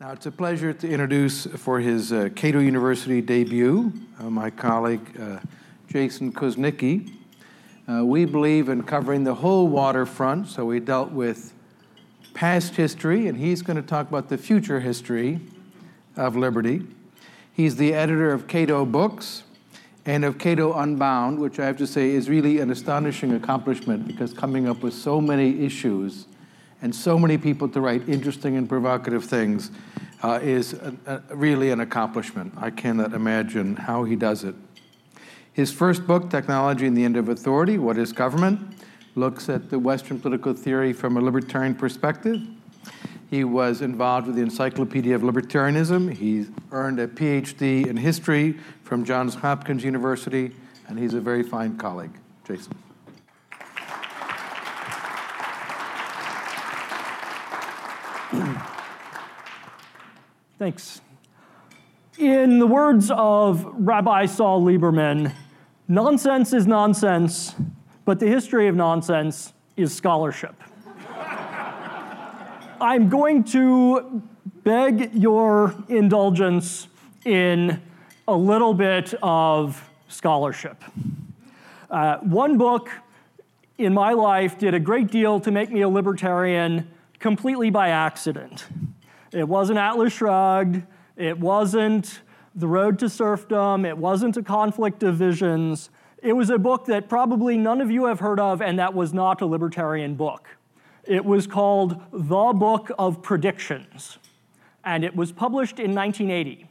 Now, it's a pleasure to introduce for his uh, Cato University debut uh, my colleague uh, Jason Kuznicki. Uh, we believe in covering the whole waterfront, so we dealt with past history, and he's going to talk about the future history of liberty. He's the editor of Cato Books and of Cato Unbound, which I have to say is really an astonishing accomplishment because coming up with so many issues and so many people to write interesting and provocative things uh, is a, a, really an accomplishment. I cannot imagine how he does it. His first book, Technology and the End of Authority What is Government? looks at the Western political theory from a libertarian perspective. He was involved with the Encyclopedia of Libertarianism. He earned a PhD in history from Johns Hopkins University, and he's a very fine colleague. Jason. Thanks. In the words of Rabbi Saul Lieberman, nonsense is nonsense, but the history of nonsense is scholarship. I'm going to beg your indulgence in a little bit of scholarship. Uh, one book in my life did a great deal to make me a libertarian completely by accident. It wasn't Atlas Shrugged. It wasn't The Road to Serfdom. It wasn't A Conflict of Visions. It was a book that probably none of you have heard of, and that was not a libertarian book. It was called The Book of Predictions, and it was published in 1980.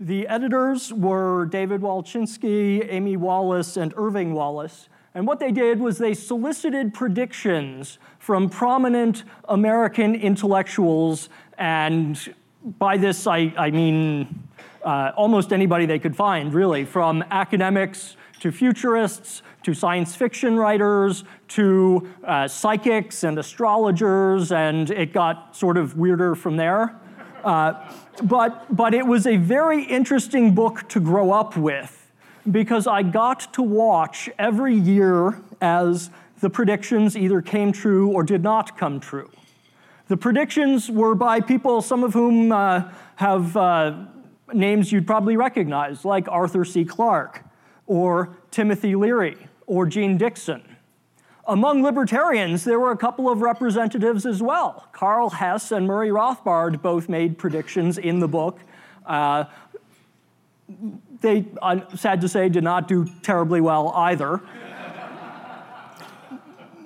The editors were David Wallechinsky, Amy Wallace, and Irving Wallace. And what they did was they solicited predictions from prominent American intellectuals and by this, I, I mean uh, almost anybody they could find, really, from academics to futurists to science fiction writers to uh, psychics and astrologers, and it got sort of weirder from there. Uh, but, but it was a very interesting book to grow up with because I got to watch every year as the predictions either came true or did not come true. The predictions were by people, some of whom uh, have uh, names you'd probably recognize, like Arthur C. Clarke, or Timothy Leary, or Jeane Dixon. Among libertarians, there were a couple of representatives as well. Karl Hess and Murray Rothbard both made predictions in the book. Uh, they, I'm sad to say, did not do terribly well either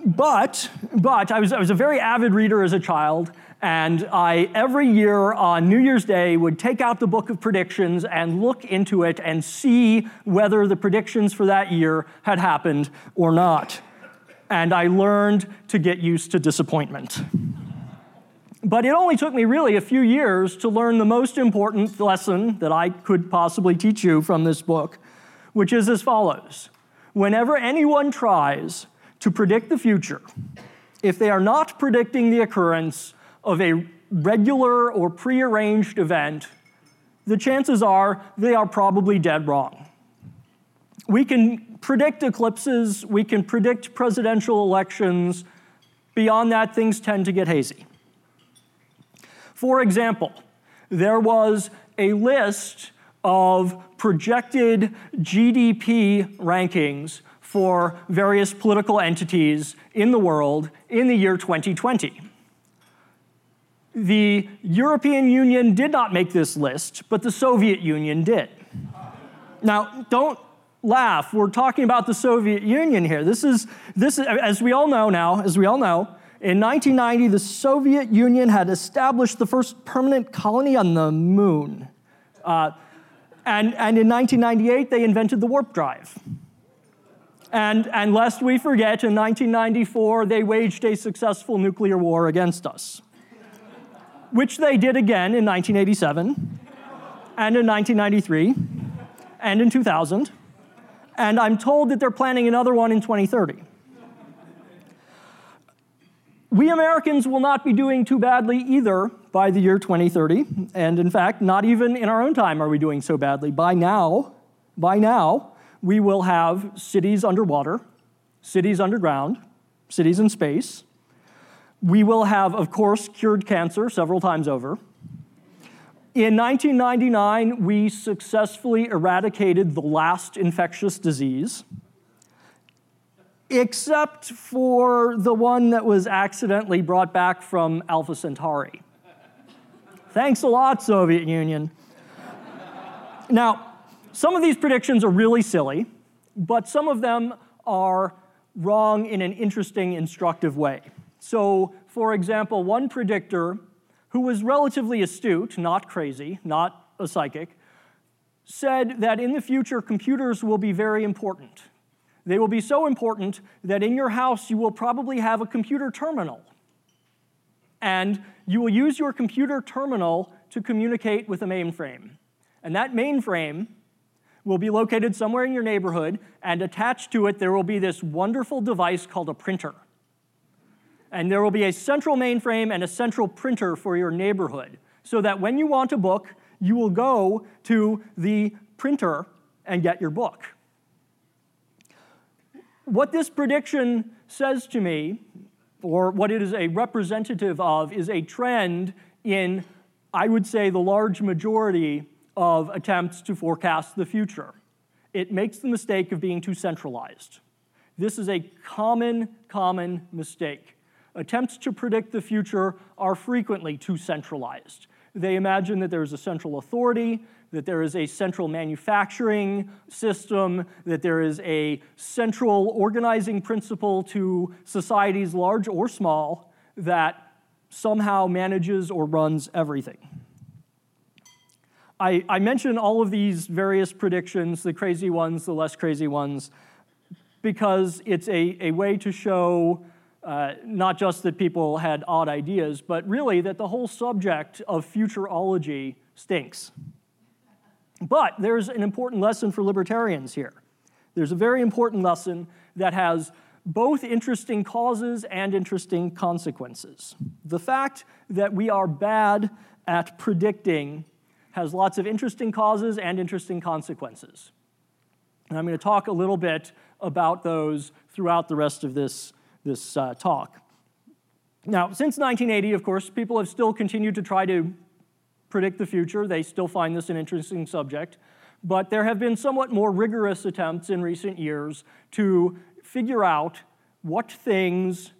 but, but I was, I was a very avid reader as a child, and I, every year on New Year's Day, would take out the book of predictions and look into it and see whether the predictions for that year had happened or not. And I learned to get used to disappointment. But it only took me really a few years to learn the most important lesson that I could possibly teach you from this book, which is as follows Whenever anyone tries to predict the future, if they are not predicting the occurrence of a regular or prearranged event, the chances are they are probably dead wrong. We can predict eclipses, we can predict presidential elections. Beyond that, things tend to get hazy. For example, there was a list of projected GDP rankings for various political entities in the world in the year 2020. The European Union did not make this list, but the Soviet Union did. Now, don't laugh. We're talking about the Soviet Union here. This is, this is, as we all know now, as we all know, in 1990, the Soviet Union had established the first permanent colony on the moon. Uh, and, and in 1998, they invented the warp drive. And, and lest we forget, in 1994, they waged a successful nuclear war against us, which they did again in 1987, and in 1993, and in 2000. And I'm told that they're planning another one in 2030. We Americans will not be doing too badly either by the year 2030. And in fact, not even in our own time are we doing so badly. By now, by now, we will have cities underwater, cities underground, cities in space. We will have, of course, cured cancer several times over. In 1999, we successfully eradicated the last infectious disease, except for the one that was accidentally brought back from Alpha Centauri. Thanks a lot, Soviet Union. now, some of these predictions are really silly, but some of them are wrong in an interesting, instructive way. So, for example, one predictor who was relatively astute, not crazy, not a psychic, said that in the future computers will be very important. They will be so important that in your house you will probably have a computer terminal. And you will use your computer terminal to communicate with a mainframe. And that mainframe will be located somewhere in your neighborhood, and attached to it there will be this wonderful device called a printer and there will be a central mainframe and a central printer for your neighborhood so that when you want a book, you will go to the printer and get your book. What this prediction says to me, or what it is a representative of, is a trend in, I would say, the large majority of attempts to forecast the future. It makes the mistake of being too centralized. This is a common, common mistake attempts to predict the future are frequently too centralized. They imagine that there is a central authority, that there is a central manufacturing system, that there is a central organizing principle to societies, large or small, that somehow manages or runs everything. I, I mention all of these various predictions, the crazy ones, the less crazy ones, because it's a, a way to show uh, not just that people had odd ideas, but really that the whole subject of futurology stinks. But there's an important lesson for libertarians here. There's a very important lesson that has both interesting causes and interesting consequences. The fact that we are bad at predicting has lots of interesting causes and interesting consequences. And I'm going to talk a little bit about those throughout the rest of this this uh, talk. Now, since 1980, of course, people have still continued to try to predict the future. They still find this an interesting subject. But there have been somewhat more rigorous attempts in recent years to figure out what things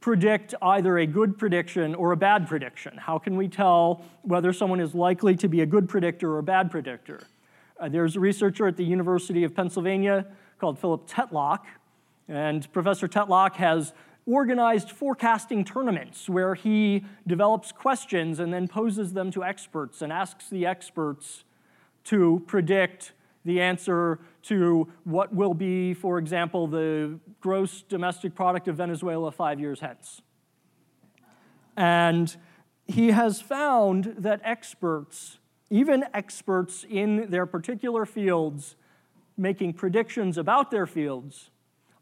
predict either a good prediction or a bad prediction. How can we tell whether someone is likely to be a good predictor or a bad predictor? Uh, there's a researcher at the University of Pennsylvania called Philip Tetlock and Professor Tetlock has organized forecasting tournaments where he develops questions and then poses them to experts and asks the experts to predict the answer to what will be, for example, the gross domestic product of Venezuela five years hence. And he has found that experts, even experts in their particular fields, making predictions about their fields,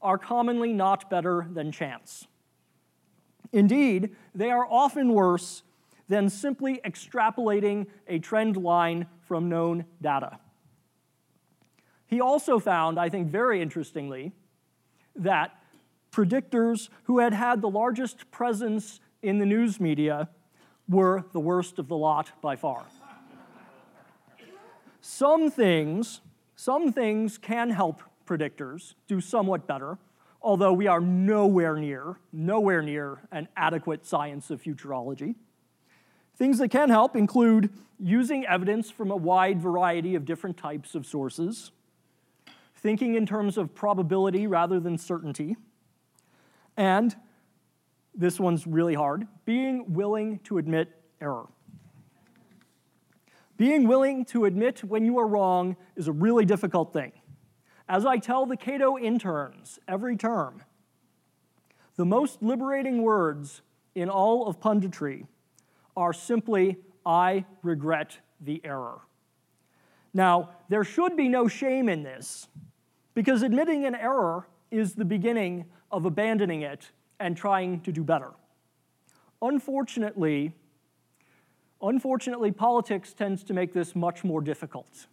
are commonly not better than chance. Indeed, they are often worse than simply extrapolating a trend line from known data. He also found, I think very interestingly, that predictors who had had the largest presence in the news media were the worst of the lot by far. some things, some things can help predictors do somewhat better, although we are nowhere near, nowhere near an adequate science of futurology. Things that can help include using evidence from a wide variety of different types of sources, thinking in terms of probability rather than certainty, and this one's really hard being willing to admit error. Being willing to admit when you are wrong is a really difficult thing. As I tell the Cato interns every term, the most liberating words in all of punditry are simply, I regret the error. Now, there should be no shame in this, because admitting an error is the beginning of abandoning it and trying to do better. Unfortunately, unfortunately, politics tends to make this much more difficult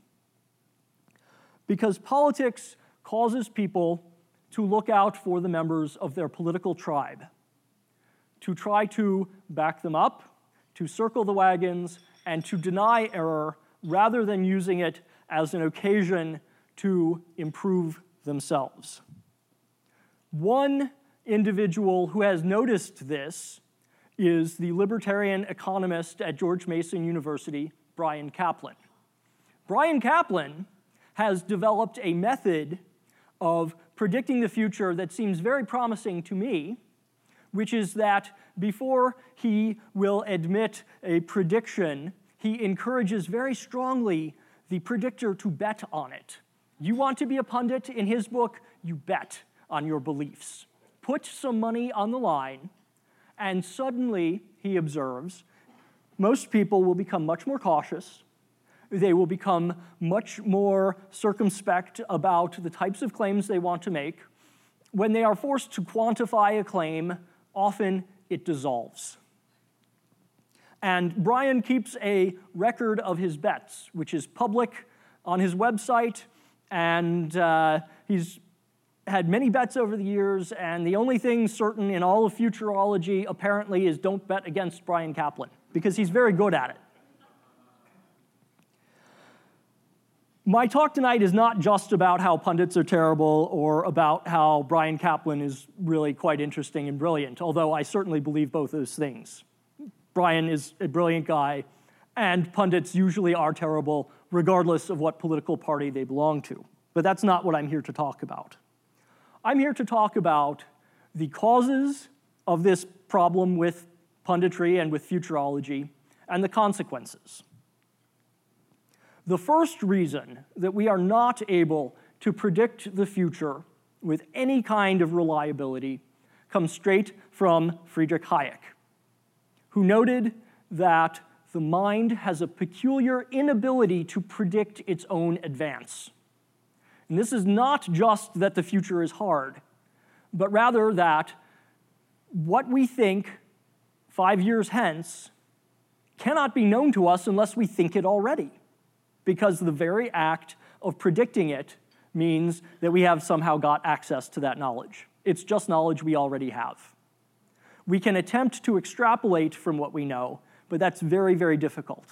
because politics causes people to look out for the members of their political tribe, to try to back them up, to circle the wagons, and to deny error rather than using it as an occasion to improve themselves. One individual who has noticed this is the libertarian economist at George Mason University, Bryan Caplan. Bryan Caplan has developed a method of predicting the future that seems very promising to me, which is that before he will admit a prediction, he encourages very strongly the predictor to bet on it. You want to be a pundit in his book, you bet on your beliefs. Put some money on the line, and suddenly, he observes, most people will become much more cautious. They will become much more circumspect about the types of claims they want to make. When they are forced to quantify a claim, often it dissolves. And Bryan keeps a record of his bets, which is public on his website, and uh, he's had many bets over the years, and the only thing certain in all of futurology apparently is don't bet against Bryan Caplan because he's very good at it. My talk tonight is not just about how pundits are terrible or about how Bryan Caplan is really quite interesting and brilliant, although I certainly believe both those things. Bryan is a brilliant guy, and pundits usually are terrible, regardless of what political party they belong to. But that's not what I'm here to talk about. I'm here to talk about the causes of this problem with punditry and with futurology and the consequences. The first reason that we are not able to predict the future with any kind of reliability comes straight from Friedrich Hayek, who noted that the mind has a peculiar inability to predict its own advance. And this is not just that the future is hard, but rather that what we think five years hence cannot be known to us unless we think it already, because the very act of predicting it means that we have somehow got access to that knowledge. It's just knowledge we already have. We can attempt to extrapolate from what we know, but that's very, very difficult.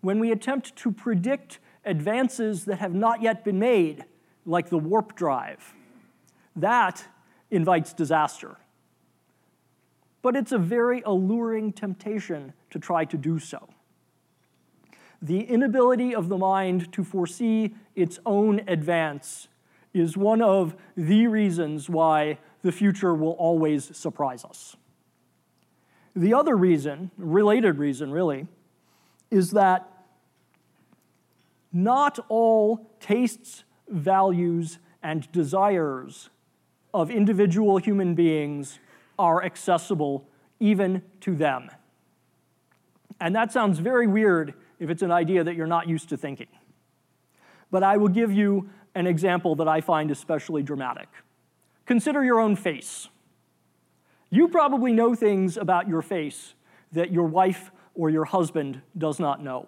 When we attempt to predict advances that have not yet been made, like the warp drive. That invites disaster. But it's a very alluring temptation to try to do so. The inability of the mind to foresee its own advance is one of the reasons why the future will always surprise us. The other reason, related reason really, is that not all tastes values, and desires of individual human beings are accessible even to them. And that sounds very weird if it's an idea that you're not used to thinking. But I will give you an example that I find especially dramatic. Consider your own face. You probably know things about your face that your wife or your husband does not know.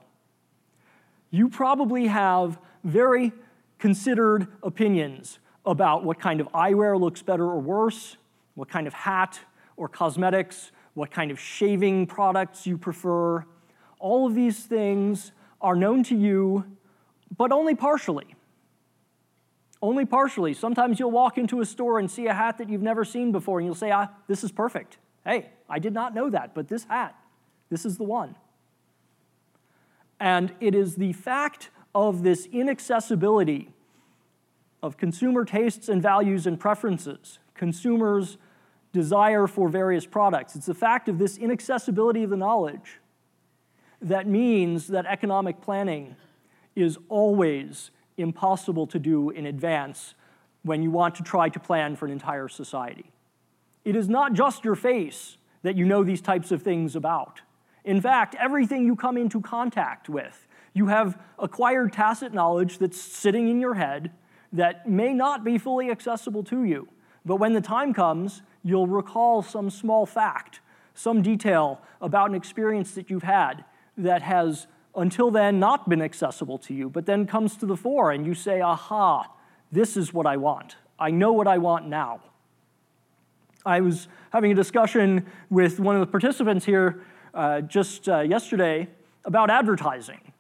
You probably have very considered opinions about what kind of eyewear looks better or worse, what kind of hat or cosmetics, what kind of shaving products you prefer. All of these things are known to you, but only partially. Only partially. Sometimes you'll walk into a store and see a hat that you've never seen before, and you'll say, ah, this is perfect. Hey, I did not know that, but this hat, this is the one. And it is the fact of this inaccessibility of consumer tastes and values and preferences, consumers' desire for various products. It's the fact of this inaccessibility of the knowledge that means that economic planning is always impossible to do in advance when you want to try to plan for an entire society. It is not just your face that you know these types of things about. In fact, everything you come into contact with you have acquired tacit knowledge that's sitting in your head that may not be fully accessible to you. But when the time comes, you'll recall some small fact, some detail about an experience that you've had that has until then not been accessible to you, but then comes to the fore and you say, aha, this is what I want. I know what I want now. I was having a discussion with one of the participants here uh, just uh, yesterday about advertising.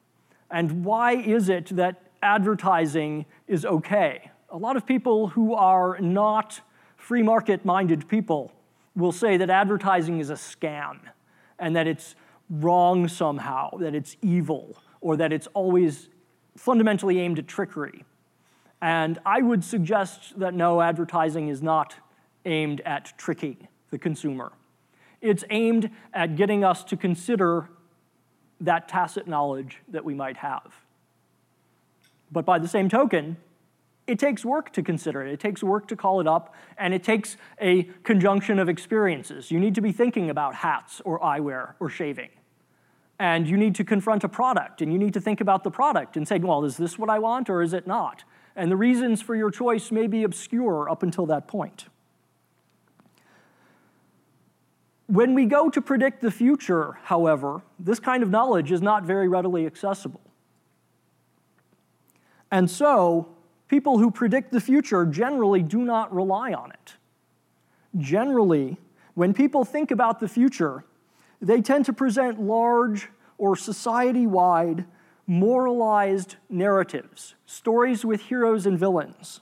And why is it that advertising is okay? A lot of people who are not free market minded people will say that advertising is a scam and that it's wrong somehow, that it's evil, or that it's always fundamentally aimed at trickery. And I would suggest that no, advertising is not aimed at tricking the consumer. It's aimed at getting us to consider that tacit knowledge that we might have. But by the same token, it takes work to consider it. It takes work to call it up, and it takes a conjunction of experiences. You need to be thinking about hats or eyewear or shaving. And you need to confront a product, and you need to think about the product and say, well, is this what I want or is it not? And the reasons for your choice may be obscure up until that point. When we go to predict the future, however, this kind of knowledge is not very readily accessible. And so, people who predict the future generally do not rely on it. Generally, when people think about the future, they tend to present large or society wide moralized narratives, stories with heroes and villains.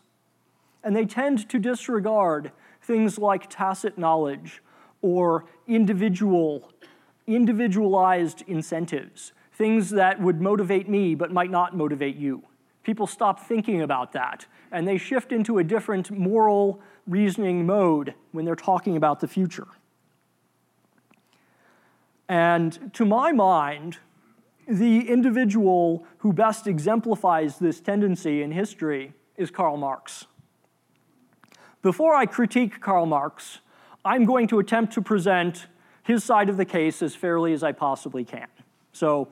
And they tend to disregard things like tacit knowledge or individual, individualized incentives, things that would motivate me but might not motivate you people stop thinking about that and they shift into a different moral reasoning mode when they're talking about the future. And to my mind, the individual who best exemplifies this tendency in history is Karl Marx. Before I critique Karl Marx, I'm going to attempt to present his side of the case as fairly as I possibly can. So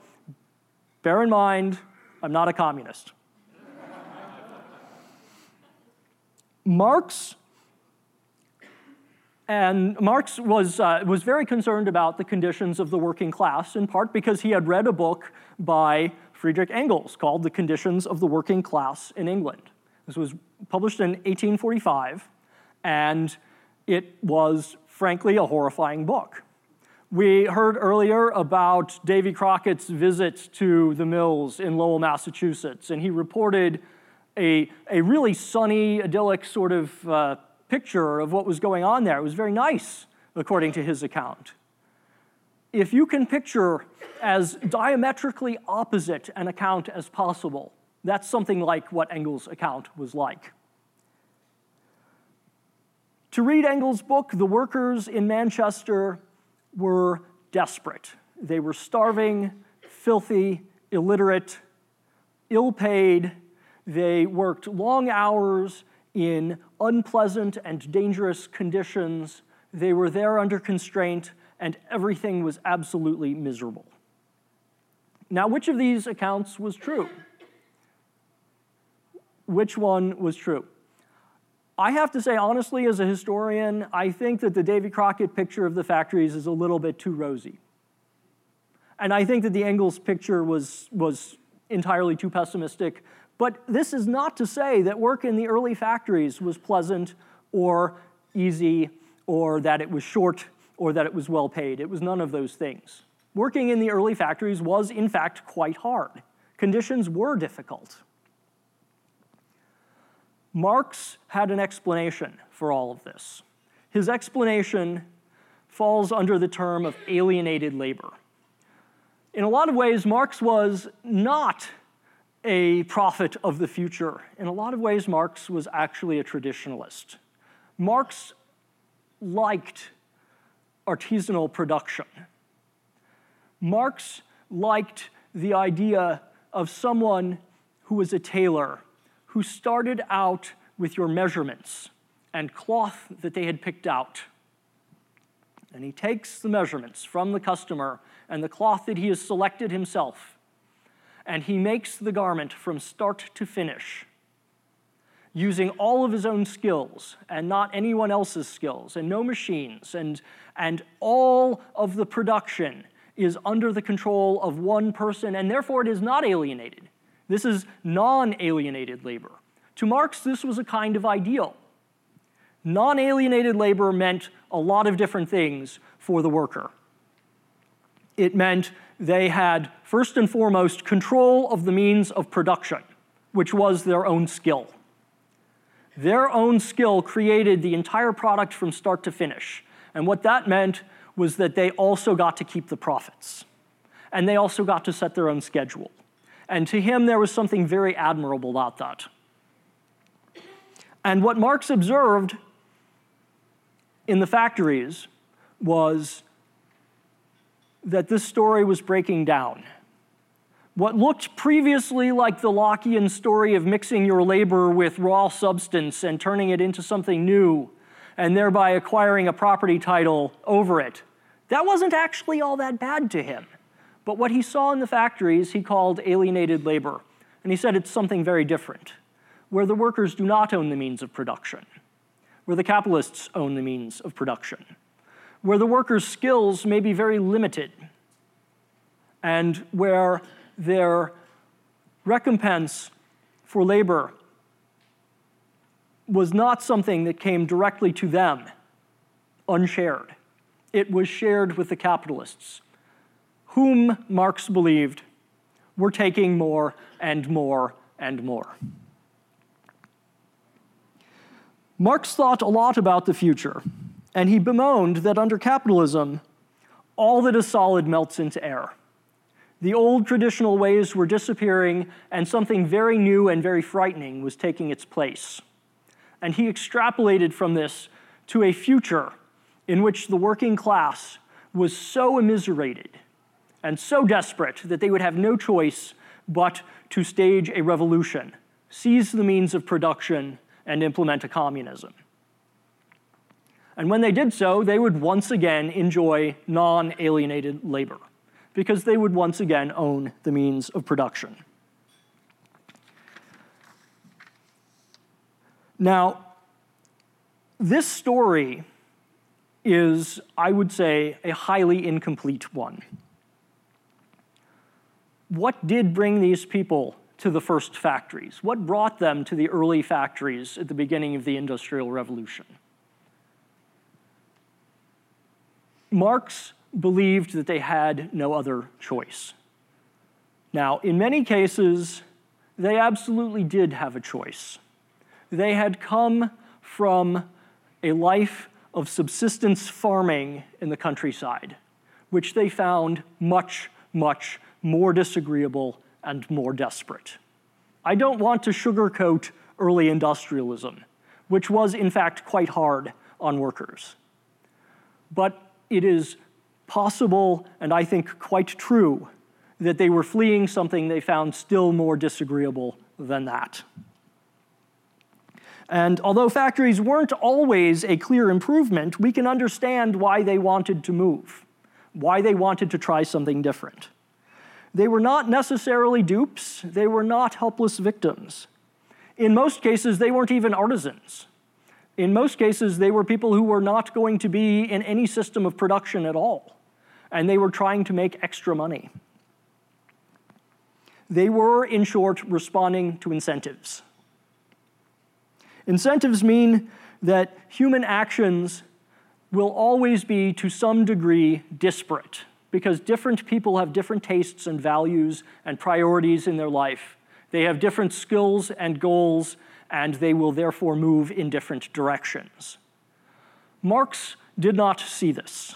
bear in mind, I'm not a communist. Marx and Marx was, uh, was very concerned about the conditions of the working class, in part because he had read a book by Friedrich Engels called The Conditions of the Working Class in England. This was published in 1845, and it was, frankly, a horrifying book. We heard earlier about Davy Crockett's visit to the mills in Lowell, Massachusetts, and he reported a, a really sunny, idyllic sort of uh, picture of what was going on there. It was very nice, according to his account. If you can picture as diametrically opposite an account as possible, that's something like what Engels' account was like. To read Engels' book, the workers in Manchester were desperate. They were starving, filthy, illiterate, ill paid, they worked long hours in unpleasant and dangerous conditions. They were there under constraint, and everything was absolutely miserable. Now, which of these accounts was true? Which one was true? I have to say, honestly, as a historian, I think that the Davy Crockett picture of the factories is a little bit too rosy. And I think that the Engels picture was, was entirely too pessimistic. But this is not to say that work in the early factories was pleasant or easy or that it was short or that it was well paid. It was none of those things. Working in the early factories was, in fact, quite hard. Conditions were difficult. Marx had an explanation for all of this. His explanation falls under the term of alienated labor. In a lot of ways, Marx was not a prophet of the future. In a lot of ways, Marx was actually a traditionalist. Marx liked artisanal production. Marx liked the idea of someone who was a tailor, who started out with your measurements and cloth that they had picked out. And he takes the measurements from the customer and the cloth that he has selected himself and he makes the garment from start to finish using all of his own skills and not anyone else's skills and no machines and, and all of the production is under the control of one person and therefore it is not alienated. This is non-alienated labor. To marx this was a kind of ideal. Non-alienated labor meant a lot of different things for the worker. It meant they had, first and foremost, control of the means of production, which was their own skill. Their own skill created the entire product from start to finish. And what that meant was that they also got to keep the profits. And they also got to set their own schedule. And to him, there was something very admirable about that. And what Marx observed in the factories was that this story was breaking down. What looked previously like the Lockean story of mixing your labor with raw substance and turning it into something new, and thereby acquiring a property title over it, that wasn't actually all that bad to him. But what he saw in the factories, he called alienated labor. And he said it's something very different, where the workers do not own the means of production, where the capitalists own the means of production where the worker's skills may be very limited and where their recompense for labor was not something that came directly to them, unshared. It was shared with the capitalists, whom Marx believed were taking more and more and more. Marx thought a lot about the future and he bemoaned that under capitalism, all that is solid melts into air. The old traditional ways were disappearing, and something very new and very frightening was taking its place. And he extrapolated from this to a future in which the working class was so immiserated and so desperate that they would have no choice but to stage a revolution, seize the means of production, and implement a communism. And when they did so, they would once again enjoy non alienated labor because they would once again own the means of production. Now, this story is, I would say, a highly incomplete one. What did bring these people to the first factories? What brought them to the early factories at the beginning of the Industrial Revolution? Marx believed that they had no other choice. Now, in many cases, they absolutely did have a choice. They had come from a life of subsistence farming in the countryside, which they found much, much more disagreeable and more desperate. I don't want to sugarcoat early industrialism, which was in fact quite hard on workers. But it is possible, and I think quite true, that they were fleeing something they found still more disagreeable than that. And although factories weren't always a clear improvement, we can understand why they wanted to move, why they wanted to try something different. They were not necessarily dupes, they were not helpless victims. In most cases, they weren't even artisans. In most cases, they were people who were not going to be in any system of production at all, and they were trying to make extra money. They were, in short, responding to incentives. Incentives mean that human actions will always be, to some degree, disparate because different people have different tastes and values and priorities in their life. They have different skills and goals and they will therefore move in different directions. Marx did not see this.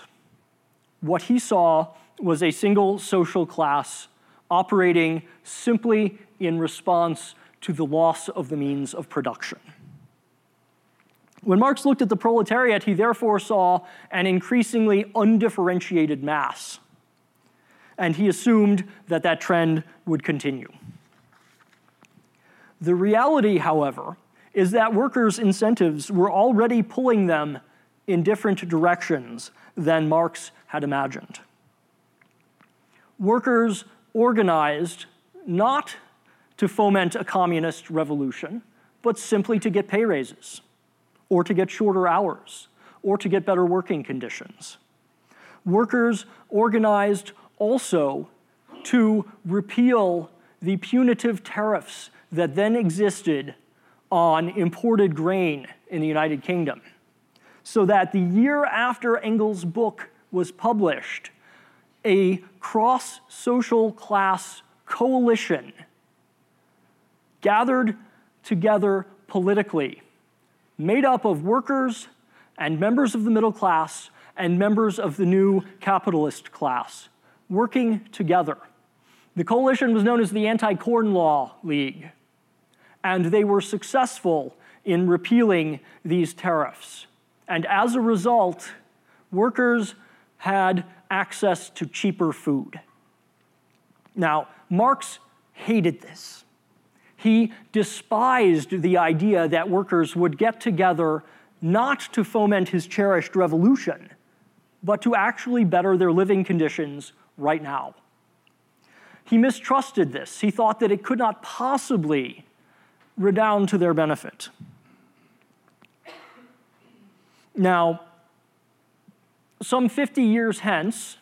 What he saw was a single social class operating simply in response to the loss of the means of production. When Marx looked at the proletariat, he therefore saw an increasingly undifferentiated mass, and he assumed that that trend would continue. The reality, however, is that workers' incentives were already pulling them in different directions than Marx had imagined. Workers organized not to foment a communist revolution, but simply to get pay raises, or to get shorter hours, or to get better working conditions. Workers organized also to repeal the punitive tariffs that then existed on imported grain in the United Kingdom. So that the year after Engels' book was published, a cross social class coalition gathered together politically, made up of workers and members of the middle class and members of the new capitalist class, working together. The coalition was known as the Anti Corn Law League, and they were successful in repealing these tariffs. And as a result, workers had access to cheaper food. Now, Marx hated this. He despised the idea that workers would get together not to foment his cherished revolution, but to actually better their living conditions right now. He mistrusted this. He thought that it could not possibly redound to their benefit. Now, some 50 years hence,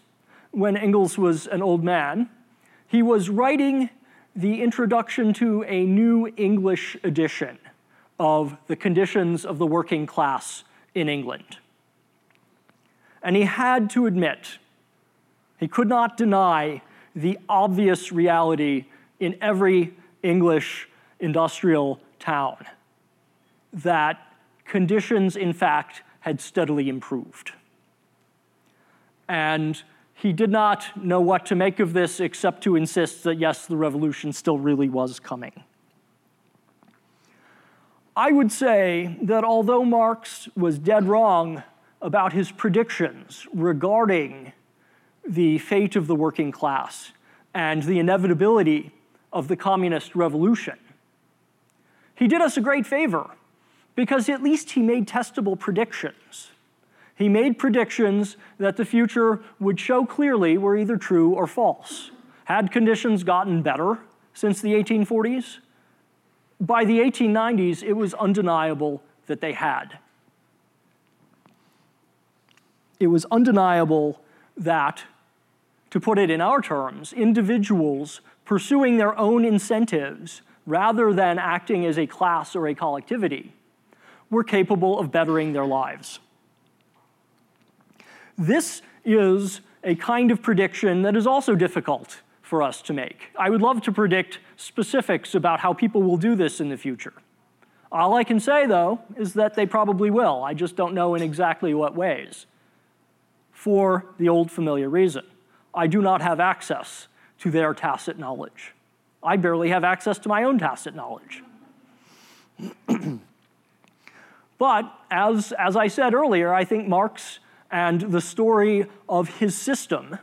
when Engels was an old man, he was writing the introduction to a new English edition of the conditions of the working class in England. And he had to admit, he could not deny the obvious reality in every English industrial town that conditions, in fact, had steadily improved. And he did not know what to make of this except to insist that yes, the revolution still really was coming. I would say that although Marx was dead wrong about his predictions regarding the fate of the working class and the inevitability of the communist revolution, he did us a great favor because at least he made testable predictions. He made predictions that the future would show clearly were either true or false. Had conditions gotten better since the 1840s? By the 1890s, it was undeniable that they had. It was undeniable that, to put it in our terms, individuals pursuing their own incentives rather than acting as a class or a collectivity were capable of bettering their lives. This is a kind of prediction that is also difficult for us to make. I would love to predict specifics about how people will do this in the future. All I can say, though, is that they probably will. I just don't know in exactly what ways. For the old familiar reason I do not have access to their tacit knowledge. I barely have access to my own tacit knowledge. But as, as I said earlier, I think Marx and the story of his system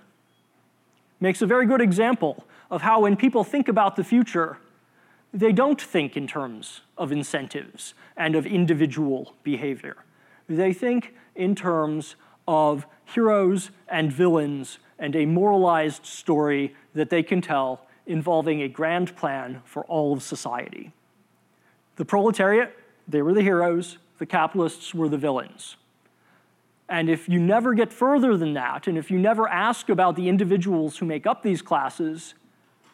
makes a very good example of how when people think about the future, they don't think in terms of incentives and of individual behavior. They think in terms of heroes and villains and a moralized story that they can tell involving a grand plan for all of society. The proletariat, they were the heroes, the capitalists were the villains. And if you never get further than that, and if you never ask about the individuals who make up these classes,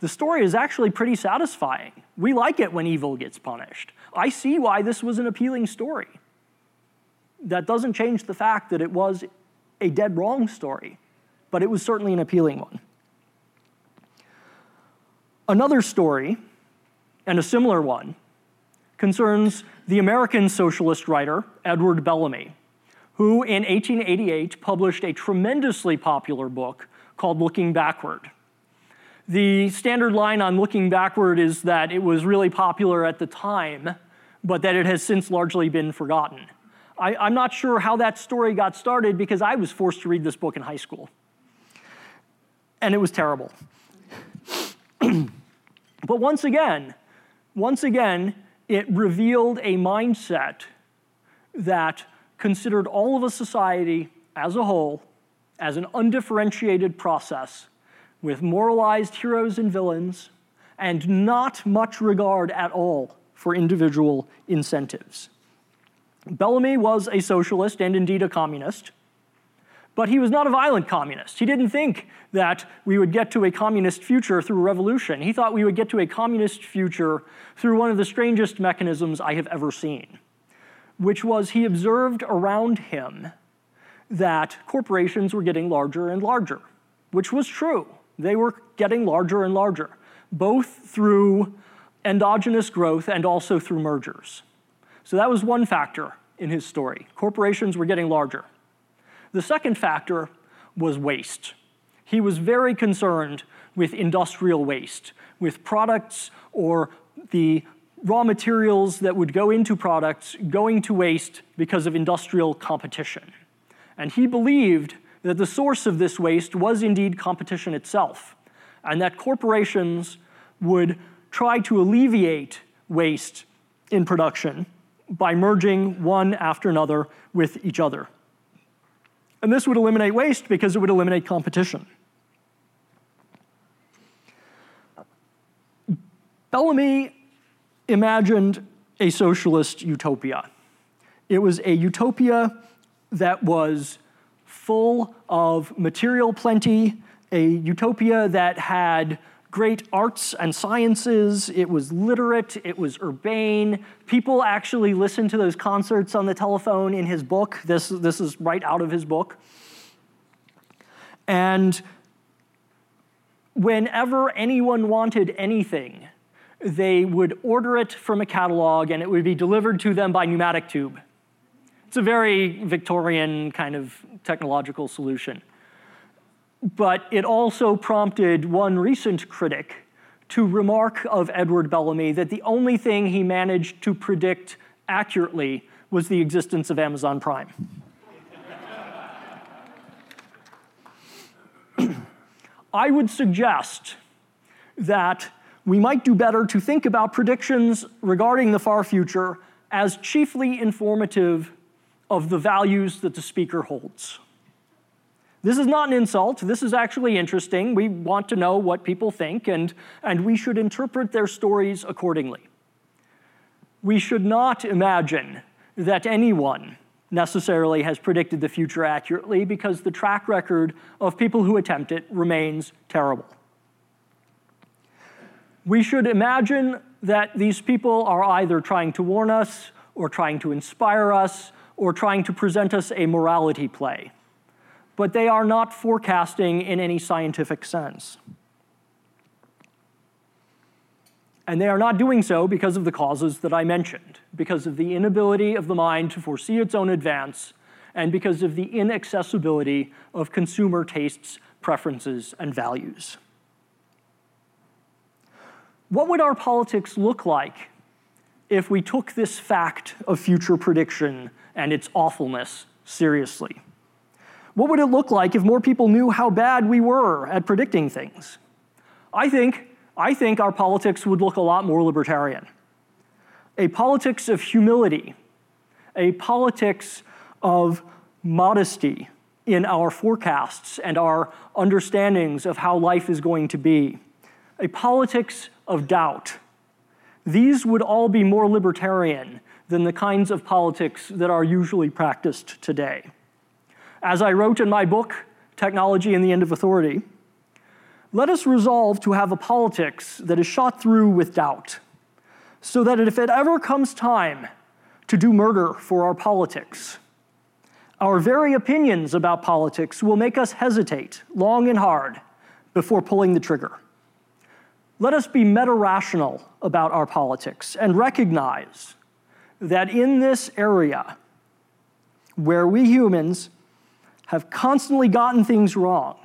the story is actually pretty satisfying. We like it when evil gets punished. I see why this was an appealing story. That doesn't change the fact that it was a dead wrong story, but it was certainly an appealing one. Another story, and a similar one, concerns the American socialist writer Edward Bellamy, who in 1888 published a tremendously popular book called Looking Backward. The standard line on Looking Backward is that it was really popular at the time, but that it has since largely been forgotten. I, am not sure how that story got started because I was forced to read this book in high school. And it was terrible. but once again, once again, it revealed a mindset that considered all of a society as a whole as an undifferentiated process with moralized heroes and villains and not much regard at all for individual incentives. Bellamy was a socialist and indeed a communist. But he was not a violent communist. He didn't think that we would get to a communist future through revolution. He thought we would get to a communist future through one of the strangest mechanisms I have ever seen, which was he observed around him that corporations were getting larger and larger. which was true. They were getting larger and larger, both through endogenous growth and also through mergers. So that was one factor in his story. Corporations were getting larger. The second factor was waste. He was very concerned with industrial waste, with products or the raw materials that would go into products going to waste because of industrial competition. And he believed that the source of this waste was indeed competition itself, and that corporations would try to alleviate waste in production by merging one after another with each other. And this would eliminate waste because it would eliminate competition. Bellamy imagined a socialist utopia. It was a utopia that was full of material plenty, a utopia that had great arts and sciences. It was literate, it was urbane. People actually listened to those concerts on the telephone in his book. This, this is right out of his book. And whenever anyone wanted anything, they would order it from a catalog and it would be delivered to them by pneumatic tube. It's a very Victorian kind of technological solution. But it also prompted one recent critic to remark of Edward Bellamy that the only thing he managed to predict accurately was the existence of Amazon Prime. I would suggest that we might do better to think about predictions regarding the far future as chiefly informative of the values that the speaker holds. This is not an insult. This is actually interesting. We want to know what people think, and, and we should interpret their stories accordingly. We should not imagine that anyone necessarily has predicted the future accurately because the track record of people who attempt it remains terrible. We should imagine that these people are either trying to warn us, or trying to inspire us, or trying to present us a morality play. But they are not forecasting in any scientific sense. And they are not doing so because of the causes that I mentioned, because of the inability of the mind to foresee its own advance, and because of the inaccessibility of consumer tastes, preferences, and values. What would our politics look like if we took this fact of future prediction and its awfulness seriously? What would it look like if more people knew how bad we were at predicting things? I think, I think our politics would look a lot more libertarian. A politics of humility, a politics of modesty in our forecasts and our understandings of how life is going to be, a politics of doubt. These would all be more libertarian than the kinds of politics that are usually practiced today. As I wrote in my book, Technology and the End of Authority, let us resolve to have a politics that is shot through with doubt, so that if it ever comes time to do murder for our politics, our very opinions about politics will make us hesitate long and hard before pulling the trigger. Let us be meta rational about our politics and recognize that in this area where we humans have constantly gotten things wrong,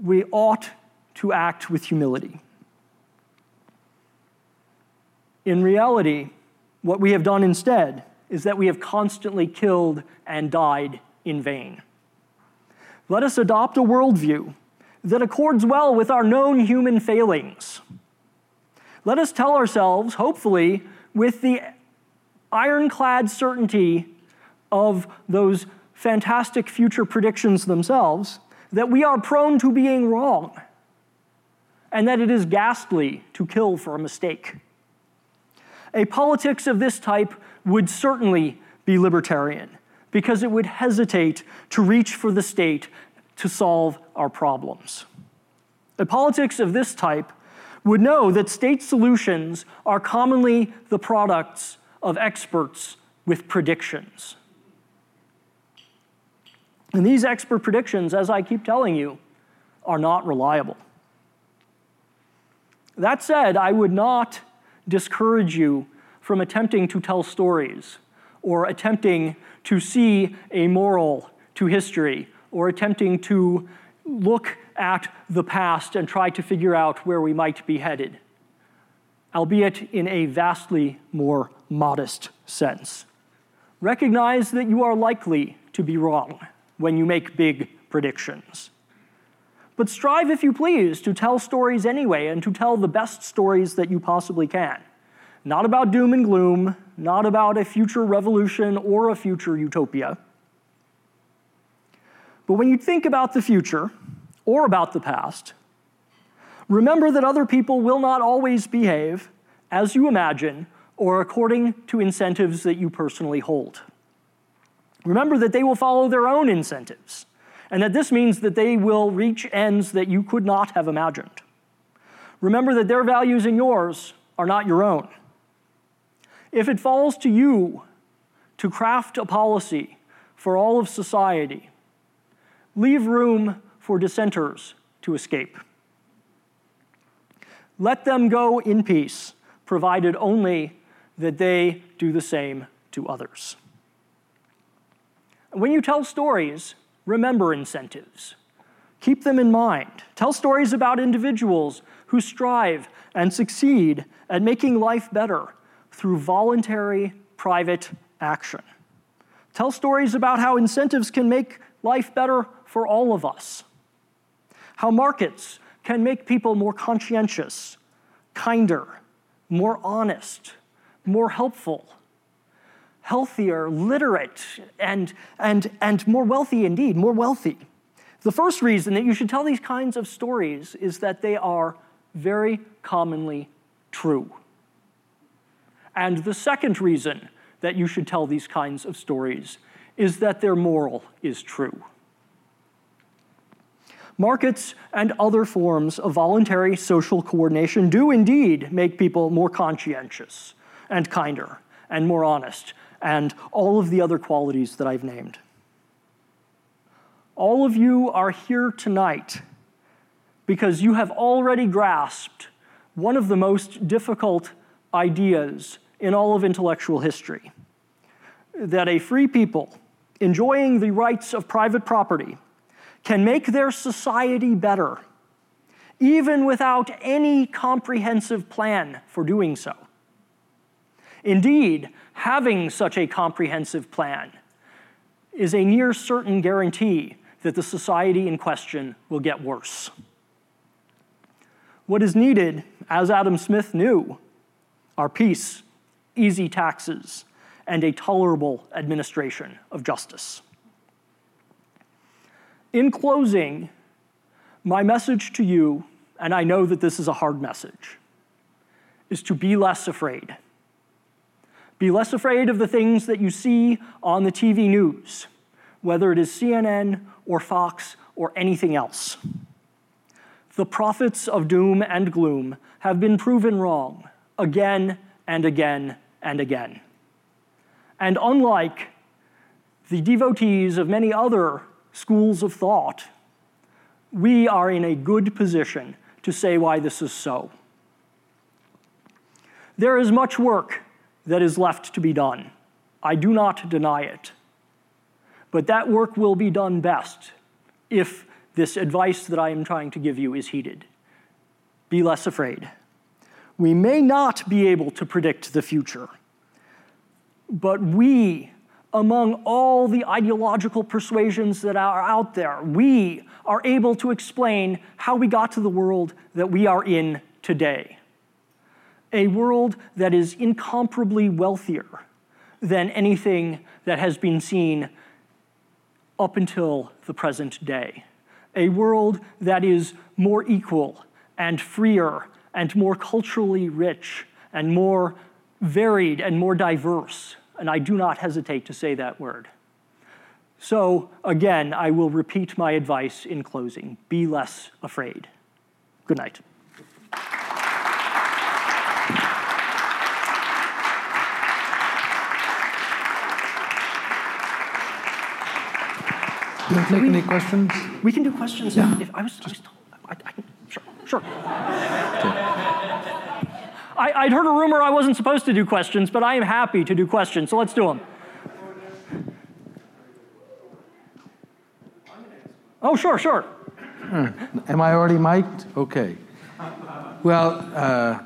we ought to act with humility. In reality, what we have done instead is that we have constantly killed and died in vain. Let us adopt a worldview that accords well with our known human failings. Let us tell ourselves, hopefully, with the ironclad certainty of those fantastic future predictions themselves, that we are prone to being wrong and that it is ghastly to kill for a mistake. A politics of this type would certainly be libertarian because it would hesitate to reach for the state to solve our problems. A politics of this type would know that state solutions are commonly the products of experts with predictions. And these expert predictions, as I keep telling you, are not reliable. That said, I would not discourage you from attempting to tell stories or attempting to see a moral to history or attempting to look at the past and try to figure out where we might be headed, albeit in a vastly more modest sense. Recognize that you are likely to be wrong when you make big predictions. But strive, if you please, to tell stories anyway and to tell the best stories that you possibly can. Not about doom and gloom, not about a future revolution or a future utopia. But when you think about the future or about the past, remember that other people will not always behave as you imagine or according to incentives that you personally hold. Remember that they will follow their own incentives, and that this means that they will reach ends that you could not have imagined. Remember that their values and yours are not your own. If it falls to you to craft a policy for all of society, leave room for dissenters to escape. Let them go in peace, provided only that they do the same to others. When you tell stories, remember incentives. Keep them in mind. Tell stories about individuals who strive and succeed at making life better through voluntary private action. Tell stories about how incentives can make life better for all of us. How markets can make people more conscientious, kinder, more honest, more helpful healthier, literate, and, and, and more wealthy indeed, more wealthy. The first reason that you should tell these kinds of stories is that they are very commonly true. And the second reason that you should tell these kinds of stories is that their moral is true. Markets and other forms of voluntary social coordination do indeed make people more conscientious and kinder and more honest and all of the other qualities that I've named. All of you are here tonight because you have already grasped one of the most difficult ideas in all of intellectual history that a free people enjoying the rights of private property can make their society better, even without any comprehensive plan for doing so. Indeed, having such a comprehensive plan is a near certain guarantee that the society in question will get worse. What is needed, as Adam Smith knew, are peace, easy taxes, and a tolerable administration of justice. In closing, my message to you, and I know that this is a hard message, is to be less afraid. Be less afraid of the things that you see on the TV news, whether it is CNN or Fox or anything else. The prophets of doom and gloom have been proven wrong again and again and again. And unlike the devotees of many other schools of thought, we are in a good position to say why this is so. There is much work that is left to be done. I do not deny it. But that work will be done best if this advice that I am trying to give you is heeded. Be less afraid. We may not be able to predict the future, but we, among all the ideological persuasions that are out there, we are able to explain how we got to the world that we are in today a world that is incomparably wealthier than anything that has been seen up until the present day. A world that is more equal and freer and more culturally rich and more varied and more diverse. And I do not hesitate to say that word. So, again, I will repeat my advice in closing be less afraid. Good night. Can we take any questions? We can do questions. Yeah. If I was, I was I, I, sure, sure. I, would heard a rumor I wasn't supposed to do questions, but I am happy to do questions, so let's do them. Oh, sure, sure. Hmm. Am I already mic'd? Okay. Well, uh,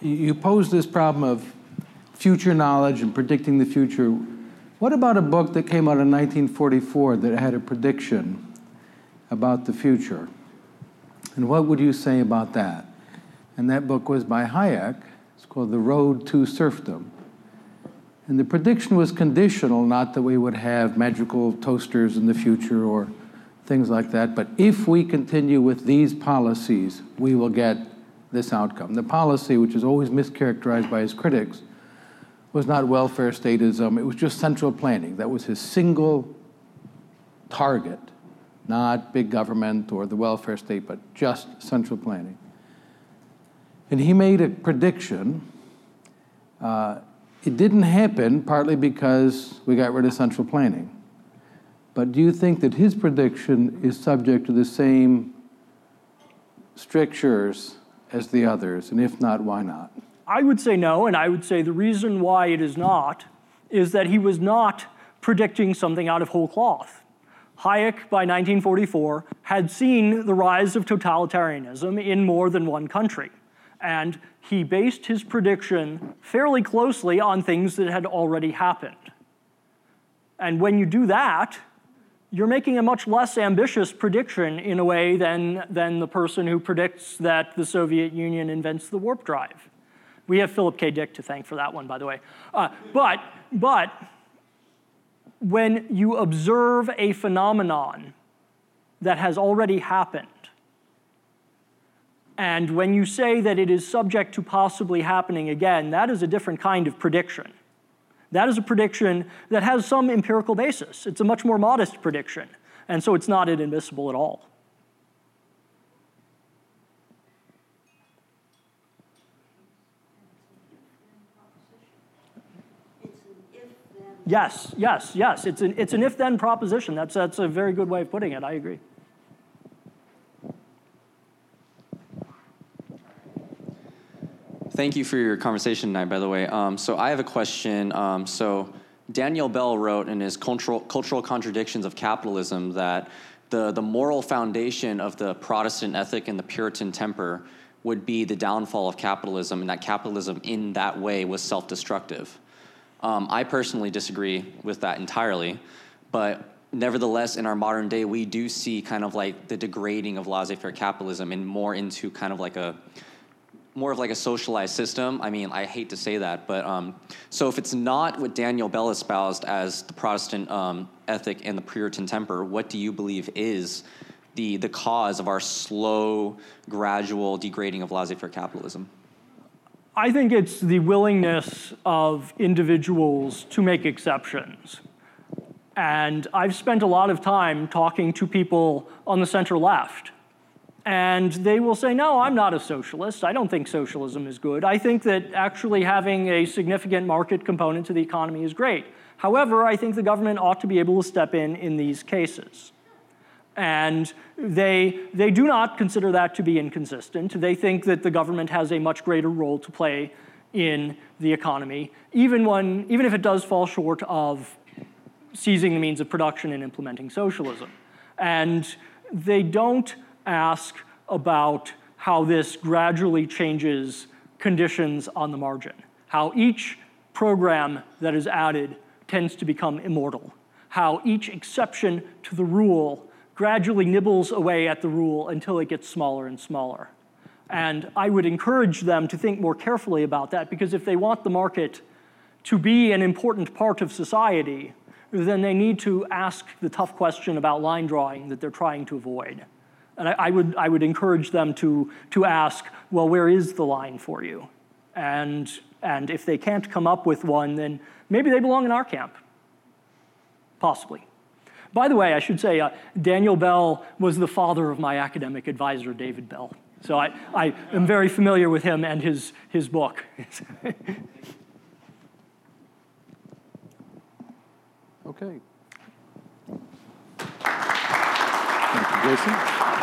you pose this problem of future knowledge and predicting the future. What about a book that came out in 1944 that had a prediction about the future? And what would you say about that? And that book was by Hayek. It's called The Road to Serfdom. And the prediction was conditional, not that we would have magical toasters in the future or things like that, but if we continue with these policies, we will get this outcome. The policy, which is always mischaracterized by his critics, was not welfare statism, it was just central planning. That was his single target, not big government or the welfare state, but just central planning. And he made a prediction. Uh, it didn't happen partly because we got rid of central planning. But do you think that his prediction is subject to the same strictures as the others? And if not, why not? I would say no, and I would say the reason why it is not is that he was not predicting something out of whole cloth. Hayek, by 1944, had seen the rise of totalitarianism in more than one country. And he based his prediction fairly closely on things that had already happened. And when you do that, you're making a much less ambitious prediction in a way than, than the person who predicts that the Soviet Union invents the warp drive. We have Philip K. Dick to thank for that one, by the way. Uh, but, but when you observe a phenomenon that has already happened, and when you say that it is subject to possibly happening again, that is a different kind of prediction. That is a prediction that has some empirical basis. It's a much more modest prediction, and so it's not inadmissible at all. Yes, yes, yes. It's an, it's an if then proposition. That's, that's a very good way of putting it. I agree. Thank you for your conversation tonight, by the way. Um, so I have a question. Um, so Daniel Bell wrote in his Cultural, Cultural Contradictions of Capitalism that the, the moral foundation of the Protestant ethic and the Puritan temper would be the downfall of capitalism, and that capitalism in that way was self destructive. Um, I personally disagree with that entirely, but nevertheless, in our modern day, we do see kind of like the degrading of laissez faire capitalism and more into kind of like a more of like a socialized system. I mean, I hate to say that, but um, so if it's not what Daniel Bell espoused as the Protestant um, ethic and the Puritan temper, what do you believe is the the cause of our slow, gradual degrading of laissez-faire capitalism? I think it's the willingness of individuals to make exceptions. And I've spent a lot of time talking to people on the center left and they will say, No, I'm not a socialist. I don't think socialism is good. I think that actually having a significant market component to the economy is great. However, I think the government ought to be able to step in in these cases. And they, they do not consider that to be inconsistent. They think that the government has a much greater role to play in the economy, even, when, even if it does fall short of seizing the means of production and implementing socialism. And they don't ask about how this gradually changes conditions on the margin, how each program that is added tends to become immortal, how each exception to the rule gradually nibbles away at the rule until it gets smaller and smaller. And I would encourage them to think more carefully about that because if they want the market to be an important part of society, then they need to ask the tough question about line drawing that they're trying to avoid. And I, I, would, I would encourage them to, to ask, well, where is the line for you? And, and if they can't come up with one, then maybe they belong in our camp. Possibly. By the way, I should say, uh, Daniel Bell was the father of my academic advisor, David Bell. So I, I am very familiar with him and his, his book. okay. Jason.